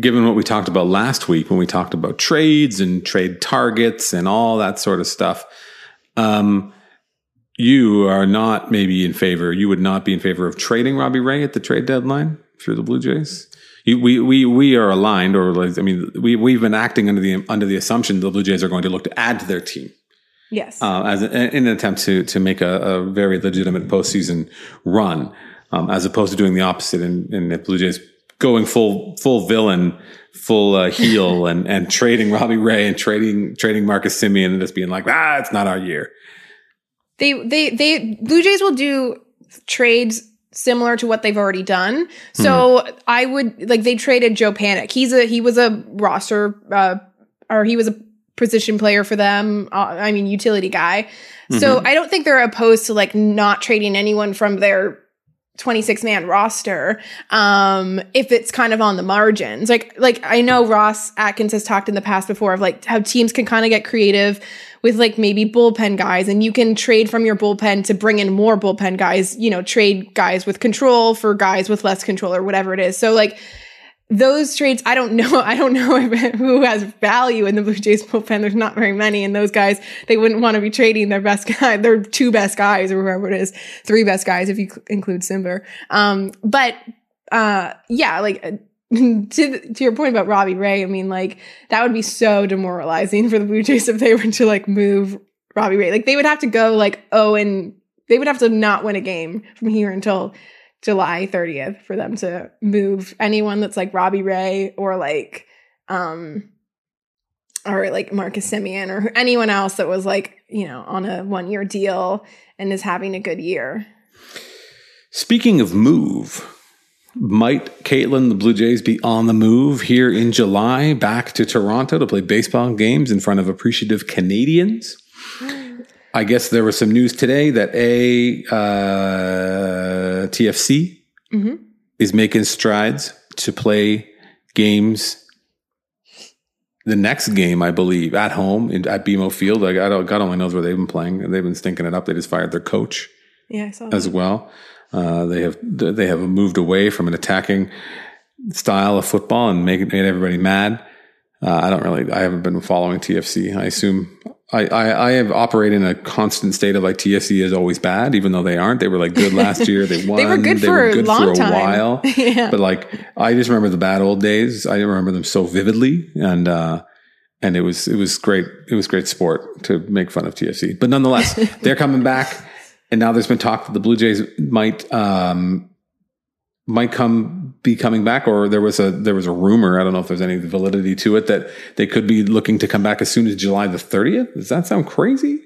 Given what we talked about last week when we talked about trades and trade targets and all that sort of stuff, um, you are not maybe in favor. You would not be in favor of trading Robbie Ray at the trade deadline for the Blue Jays. You, we we we are aligned, or like, I mean, we we've been acting under the under the assumption the Blue Jays are going to look to add to their team. Yes. Uh, as a, in an attempt to to make a, a very legitimate postseason run, um, as opposed to doing the opposite. And, and if Blue Jays going full full villain, full uh, heel, <laughs> and and trading Robbie Ray and trading trading Marcus Semien and just being like, ah, it's not our year. They they they Blue Jays will do trades similar to what they've already done. So mm-hmm. I would like they traded Joe Panik. He's a he was a roster uh, or he was a position player for them. Uh, I mean utility guy. Mm-hmm. So I don't think they're opposed to like not trading anyone from their 26 man roster um if it's kind of on the margins. Like like i know ross atkins has talked in the past before of like how teams can kind of get creative with like maybe bullpen guys and you can trade from your bullpen to bring in more bullpen guys you know trade guys with control for guys with less control or whatever it is. So like those trades, I don't know. <laughs> I don't know who has value in the Blue Jays bullpen. There's not very many, and those guys they wouldn't want to be trading their best <laughs> guy, their two best guys, or whoever it is, three best guys if you include Cimber. Um, but uh, yeah, like. <laughs> to to your point about Robbie Ray, I mean, like that would be so demoralizing for the Blue Jays if they were to like move Robbie Ray. Like they would have to go like oh, and they would have to not win a game from here until July 30th for them to move anyone that's like Robbie Ray or like um or like Marcus Semien or anyone else that was like, you know, on a one year deal and is having a good year. Speaking of move, might Kaitlyn, the Blue Jays, be on the move here in July back to Toronto to play baseball games in front of appreciative Canadians? <gasps> <gasps> <gasps> I guess there was some news today that a uh, TFC mm-hmm. is making strides to play games. The next game, I believe, at home in, at BMO Field. Like, I don't, God only knows where they've been playing. They've been stinking it up. They just fired their coach. Yeah, I saw as that. well. Uh, they have they have moved away from an attacking style of football and made made everybody mad. Uh, I don't really. I haven't been following TFC. I assume I, I, I have operated in a constant state of like TFC is always bad, even though they aren't. They were like good last year. They <laughs> won. they were good they for were good a long for a time. while. <laughs> yeah. But like I just remember the bad old days. I remember them so vividly, and uh, and it was it was great. It was great sport to make fun of TFC. But nonetheless, <laughs> they're coming back, and now there's been talk that the Blue Jays might um, might come be coming back or there was a there was a rumor i don't know if there's any validity to it that they could be looking to come back as soon as july the 30th does that sound crazy?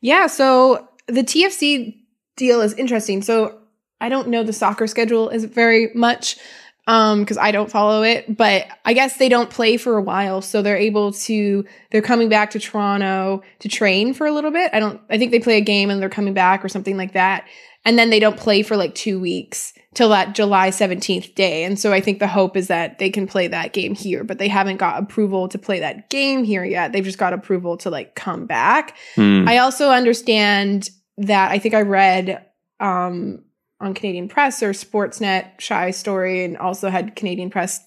Yeah so the tfc deal is interesting. So i don't know the soccer schedule is very much um because i don't follow it but i guess they don't play for a while so they're able to they're coming back to toronto to train for a little bit. I don't i think they play a game and they're coming back or something like that and then they don't play for like two weeks till that July 17th day. And so I think the hope is that they can play that game here, but they haven't got approval to play that game here yet. They've just got approval to like come back. Mm. I also understand that I think I read um, on Canadian Press or Sportsnet Shi story and also had Canadian Press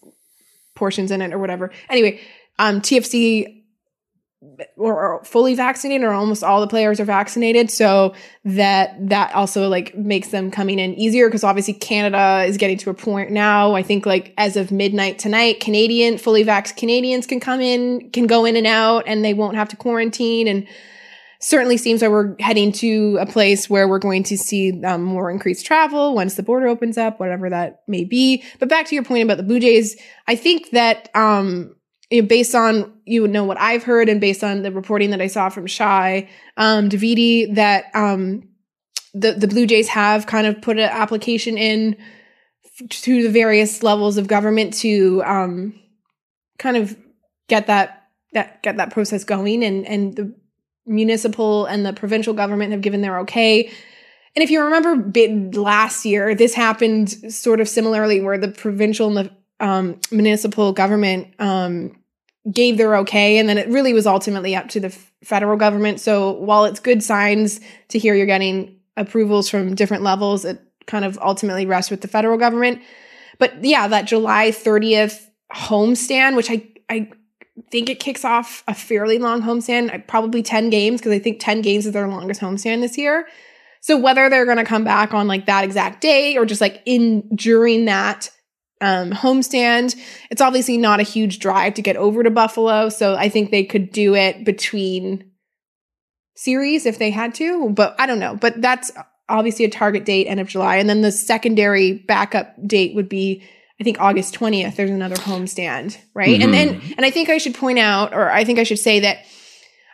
portions in it or whatever. Anyway, um, TFC or, fully vaccinated or almost all the players are vaccinated. So that that also like makes them coming in easier because obviously canada is getting to a point now i think like as of midnight tonight canadian fully vax canadians can come in can go in and out and they won't have to quarantine. And certainly seems like we're heading to a place where we're going to see um, more increased travel once the border opens up whatever that may be. But back to your point about the blue jays i think that um you know, based on you know what I've heard and based on the reporting that I saw from Shi um, Davidi, that um, the the Blue Jays have kind of put an application in to the various levels of government to um, kind of get that that get that process going, and and the municipal and the provincial government have given their okay. And if you remember last year, this happened sort of similarly, where the provincial and the um, municipal government um, gave their okay, and then it really was ultimately up to the federal government. So while it's good signs to hear you're getting approvals from different levels, it kind of ultimately rests with the federal government. But yeah, that July 30th homestand, which I I think it kicks off a fairly long homestand, uh, probably 10 games, because I think 10 games is their longest homestand this year. So whether they're going to come back on like that exact day or just like in during that um, homestand, it's obviously not a huge drive to get over to Buffalo. So I think they could do it between series if they had to, but I don't know. But that's obviously a target date end of July, and then the secondary backup date would be I think August 20th, there's another homestand, right? Mm-hmm. And then, and I think I should point out, or I think I should say that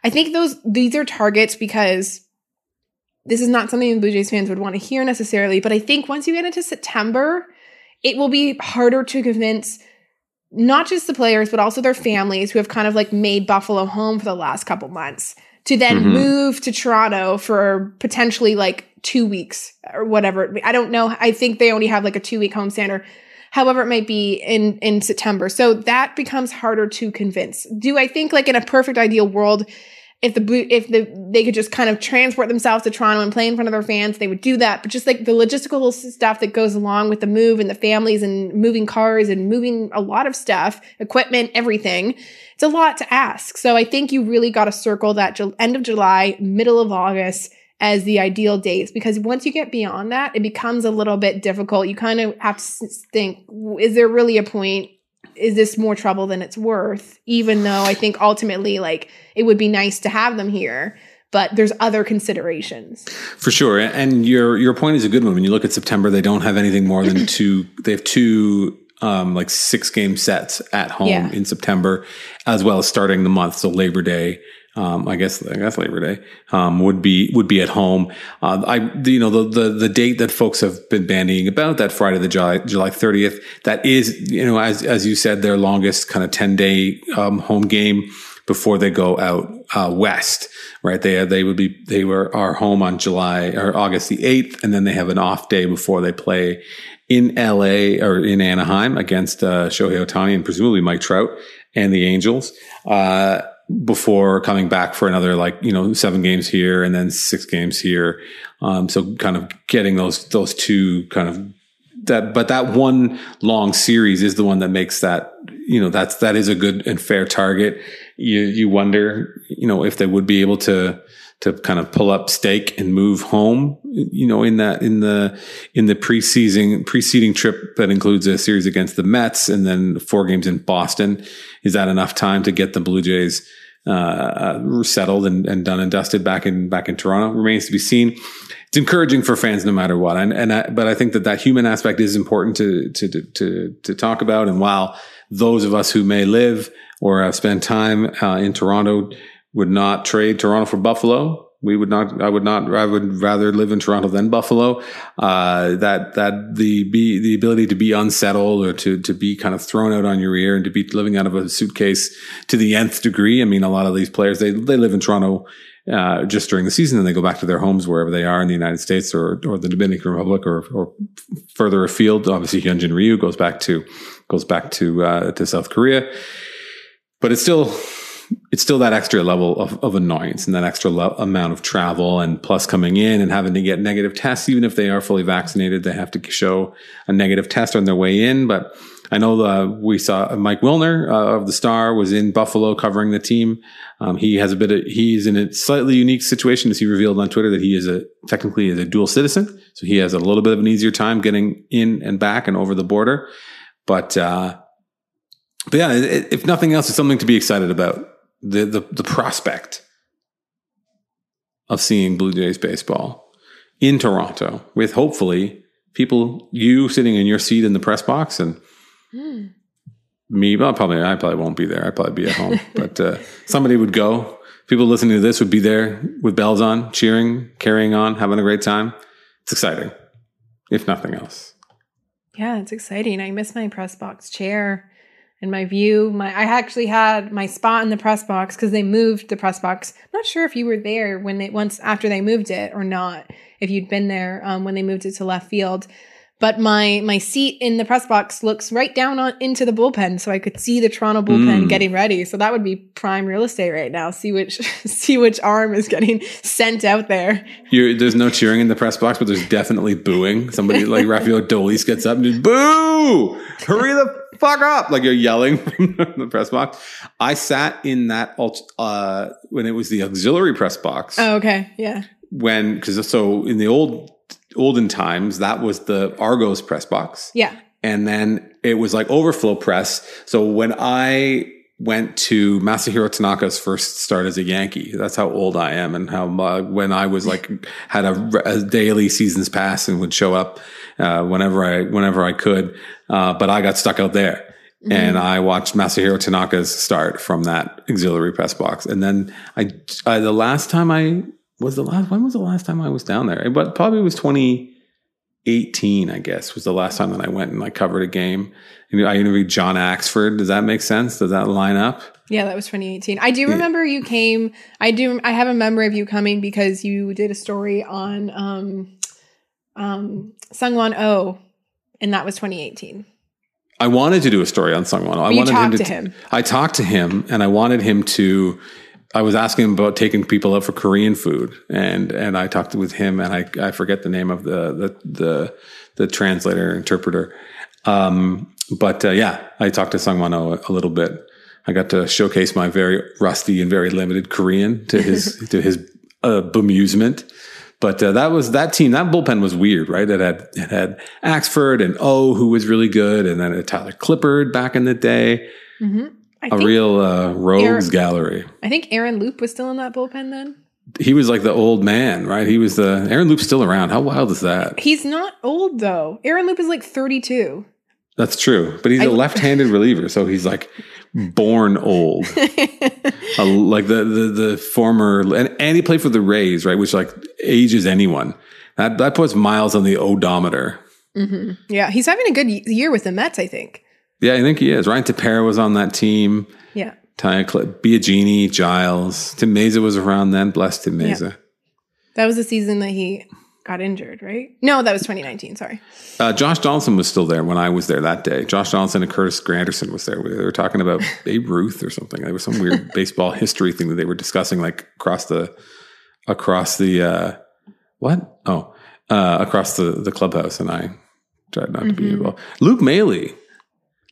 I think those, these are targets because this is not something the Blue Jays fans would want to hear necessarily. But I think once you get into September, it will be harder to convince not just the players, but also their families who have kind of like made Buffalo home for the last couple months to then mm-hmm. move to Toronto for potentially like two weeks or whatever. I don't know. I think they only have like a two week homestand or however it might be in in September. So that becomes harder to convince. Do I think like in a perfect ideal world if the blue if the they could just kind of transport themselves to Toronto and play in front of their fans, they would do that. But just like the logistical stuff that goes along with the move and the families and moving cars and moving a lot of stuff, equipment, everything, it's a lot to ask. So I think you really got to circle that end of July, middle of August as the ideal dates because once you get beyond that, it becomes a little bit difficult. You kind of have to think, is there really a point? Is this more trouble than it's worth? Even though I think ultimately, like, it would be nice to have them here but there's other considerations. For sure. And your your point is a good one. When you look at September, they don't have anything more than <clears throat> two they have two um, like six game sets at home yeah. in September, as well as starting the month. So Labor Day, um, I guess I guess Labor Day um, would be would be at home. Uh, I you know the, the the date that folks have been bandying about that Friday the July July thirtieth that is you know as as you said their longest kind of ten day um, home game before they go out uh, west. Right, they they would be they were are home on July or August the eighth, and then they have an off day before they play in LA or in Anaheim against uh, Shohei Ohtani and presumably Mike Trout and the Angels. Uh, before coming back for another like you know seven games here and then six games here um, so kind of getting those those two kind of that but that one long series is the one that makes that you know that's that is a good and fair target you you wonder you know if they would be able to to kind of pull up stake and move home, you know, in that, in the, in the preceding, preceding trip that includes a series against the Mets and then four games in Boston. Is that enough time to get the Blue Jays, uh, settled and, and done and dusted back in, back in Toronto? Remains to be seen. It's encouraging for fans no matter what. And, and I, but I think that that human aspect is important to, to, to, to, to talk about. And while those of us who may live or have spent time uh, in Toronto would not trade Toronto for Buffalo. We would not. I would not. I would rather live in Toronto than Buffalo. Uh, that that the be the ability to be unsettled or to to be kind of thrown out on your ear and to be living out of a suitcase to the nth degree. I mean, a lot of these players they they live in Toronto uh, just during the season and they go back to their homes wherever they are in the United States or or the Dominican Republic or or further afield. Obviously, Hyunjin Ryu goes back to goes back to uh, to South Korea, but it's still it's still that extra level of, of annoyance and that extra lo- amount of travel and plus coming in and having to get negative tests. Even if they are fully vaccinated they have to show a negative test on their way in. But i know uh, we saw mike wilner uh, of the star was in buffalo covering the team. Um, he has a bit of he's in a slightly unique situation as he revealed on twitter that he is a technically is a dual citizen. So he has a little bit of an easier time getting in and back and over the border. But uh, but yeah, if nothing else, it's something to be excited about the, the, the prospect of seeing Blue Jays baseball in Toronto with hopefully people, you sitting in your seat in the press box and mm. me, well, probably, I probably won't be there. I'd probably be at home, <laughs> but uh, somebody would go. People listening to this would be there with bells on, cheering, carrying on, having a great time. It's exciting, if nothing else. Yeah, it's exciting. I miss my press box chair and my view. My I actually had my spot in the press box because they moved the press box. I'm not sure if you were there when they once after they moved it or not. If you'd been there um, when they moved it to left field, but my my seat in the press box looks right down on into the bullpen, so I could see the Toronto bullpen getting ready. So that would be prime real estate right now. See which <laughs> see which arm is getting sent out there. You're, there's no cheering in the press box, but there's definitely booing. Somebody like Rafael Dolis gets up and just boo! Hurry the fuck up! Like you're yelling <laughs> from the press box. I sat in that uh, when it was the auxiliary press box. Oh, okay, yeah, when because so in the old olden times that was the Argos press box, yeah. and then it was like overflow press. So when I went to Masahiro Tanaka's first start as a Yankee, that's how old I am, and how uh, when I was like <laughs> had a, a daily seasons pass and would show up uh, whenever I whenever I could, uh, but I got stuck out there. And I watched Masahiro Tanaka's start from that auxiliary press box, and then I, I the last time I was the last when was the last time I was down there? But probably was 2018, I guess, was the last time that I went and like covered a game. And I interviewed John Axford. Does that make sense? Does that line up? Yeah, that was 2018. I do remember you came. I do. I have a memory of you coming because you did a story on um, um, Seunghwan Oh, and that was 2018. I wanted to do a story on Seunghwan. I you wanted talked him to, to him. I talked to him, and I wanted him to. I was asking him about taking people out for Korean food, and and I talked with him, and I I forget the name of the the the, the translator interpreter, um, but uh, yeah, I talked to Seunghwan Oh a, a little bit. I got to showcase my very rusty and very limited Korean to his <laughs> to his uh, bemusement. But uh, that was that team. That bullpen was weird, right? It had it had Axford and O, who was really good, and then Tyler Clippard back in the day. I A real uh, rogues Aaron- gallery. I think Aaron Loup was still in that bullpen then. He was like the old man, right? He was the Aaron Loup's still around. How wild is that? He's not old though. Aaron Loup is like 32. That's true. But he's a I- <laughs> left-handed reliever, so he's like born old. <laughs> Uh, like the, the the former and, and he played for the Rays, right? Which like ages anyone. That that puts miles on the odometer. Yeah, he's having a good year with the Mets. I think. Yeah, I think he is. Ryan Tepera was on that team. Yeah. Ty Cl- Biagini, Giles, Tim Mayza was around then. Bless Tim Mayza. That was the season that he got injured, right? No, that was 2019. Sorry. Uh, Josh Donaldson was still there when I was there that day. Josh Donaldson and Curtis Granderson was there. They were talking about <laughs> Babe Ruth or something. There was some weird <laughs> baseball history thing that they were discussing, like across the across the uh, what? Oh, uh, across the the clubhouse. And I tried not to be involved. Luke Maile,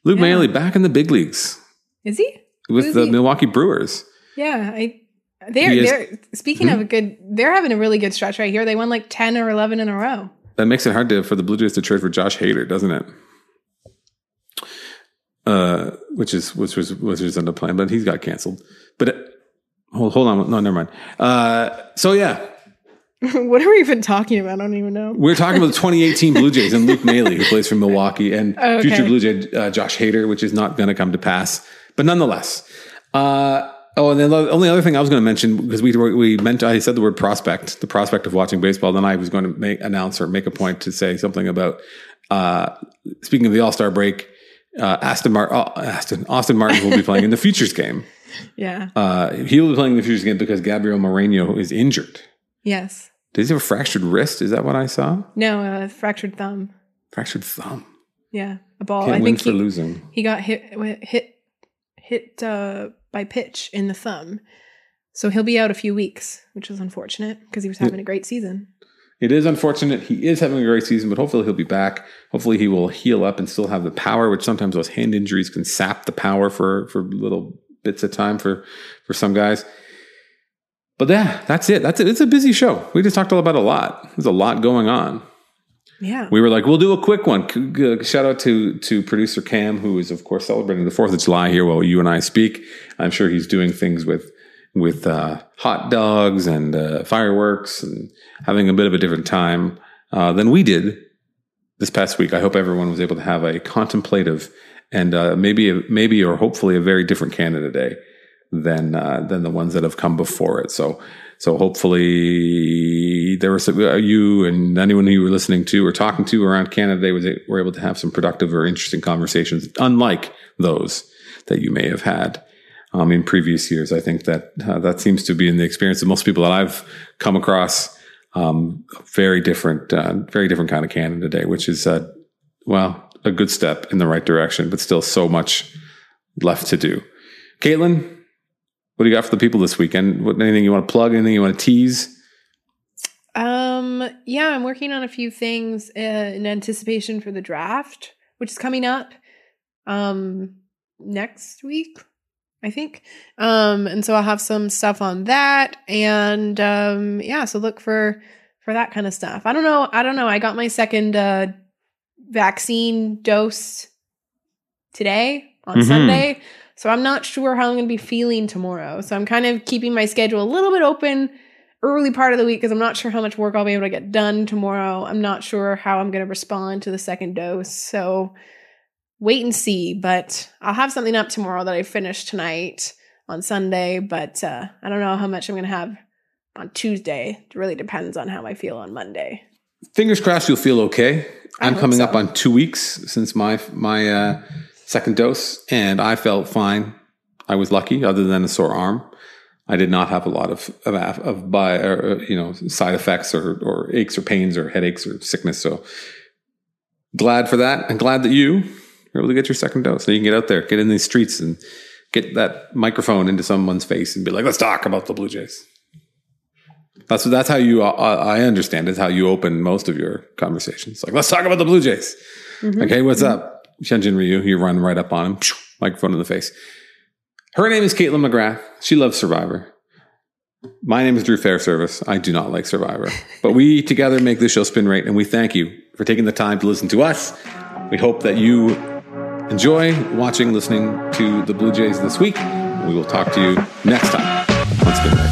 Luke. Yeah. Maile, back in the big leagues Is he? with Who's the he? Milwaukee Brewers. Yeah, I. They're He is- they're speaking of a good. They're having a really good stretch right here. They won like 10 or 11 in a row. That makes it hard to, for the Blue Jays to trade for Josh Hader, doesn't it? Uh, which is which was which was the plan, but he's got canceled. But it, hold hold on, no, never mind. Uh, so yeah, <laughs> what are we even talking about? I don't even know. we're talking about the 2018 Blue Jays and Luke Maile, who plays for Milwaukee, and <laughs> Okay. future Blue Jay uh, Josh Hader, which is not going to come to pass, but nonetheless. Uh, oh, and then the only other thing I was going to mention because we we meant I said the word prospect, the prospect of watching baseball. Then I was going to make announce or make a point to say something about uh, speaking of the All Star break. Uh, Aston Martin, Aston Austin Martin will be playing in the <laughs> futures game. Yeah. Uh, he will be playing in the futures game because Gabriel Moreno is injured. Yes. Does he have a fractured wrist? Is that what I saw? No, a fractured thumb. Fractured thumb. Yeah, a ball. Can't I think for he, losing. he got hit hit hit uh, by pitch in the thumb, so he'll be out a few weeks, which is unfortunate because he was having a great season. It is unfortunate. He is having a great season, but hopefully he'll be back. Hopefully he will heal up and still have the power, which sometimes those hand injuries can sap the power for for little bits of time for for some guys. But yeah, that's it. That's it. It's a busy show. We just talked all about a lot. There's a lot going on. Yeah, We were like, we'll do a quick one. Shout out to to producer Cam, who is of course celebrating the Fourth of July here while you and I speak. I'm sure he's doing things with with uh, hot dogs and uh, fireworks and having a bit of a different time uh, than we did this past week. I hope everyone was able to have a contemplative and uh, maybe a, maybe or hopefully a very different Canada Day than uh, than the ones that have come before it. So so hopefully there were some, uh, you and anyone who you were listening to or talking to around Canada, they was, were able to have some productive or interesting conversations, unlike those that you may have had um, in previous years. I think that uh, that seems to be in the experience of most people that I've come across. Um, very different, uh, very different kind of Canada Day, which is, uh, well, a good step in the right direction, but still so much left to do. Kaitlyn, what do you got for the people this weekend? What, anything you want to plug? Anything you want to tease? Um, yeah, I'm working on a few things uh, in anticipation for the draft, which is coming up um next week, I think. Um, and so I'll have some stuff on that, and um, yeah, so look for for that kind of stuff. I don't know. I don't know. I got my second uh vaccine dose today on Mhm. Sunday. So I'm not sure how I'm going to be feeling tomorrow. So I'm kind of keeping my schedule a little bit open early part of the week because I'm not sure how much work I'll be able to get done tomorrow. I'm not sure how I'm going to respond to the second dose. So wait and see. But I'll have something up tomorrow that I finished tonight on Sunday. But uh, I don't know how much I'm going to have on Tuesday. It really depends on how I feel on Monday. Fingers crossed you'll feel okay. I I'm coming so. up on two weeks since my my uh, second dose, and I felt fine. I was lucky, other than a sore arm. I did not have a lot of of, of by or, uh, you know side effects or or aches or pains or headaches or sickness. So glad for that, and glad that you were able to get your second dose. So you can get out there, get in these streets, and get that microphone into someone's face and be like, "Let's talk about the Blue Jays." That's that's how you uh, I understand is how you open most of your conversations. Like, let's talk about the Blue Jays. Okay, what's up, Hyunjin Ryu? You run right up on him, microphone in the face. Her name is Kaitlyn McGrath. She loves Survivor. My name is Drew Fairservice. I do not like Survivor, but we together make this show spin rate, and we thank you for taking the time to listen to us. We hope that you enjoy watching, listening to the Blue Jays this week. We will talk to you next time on Spin Rate.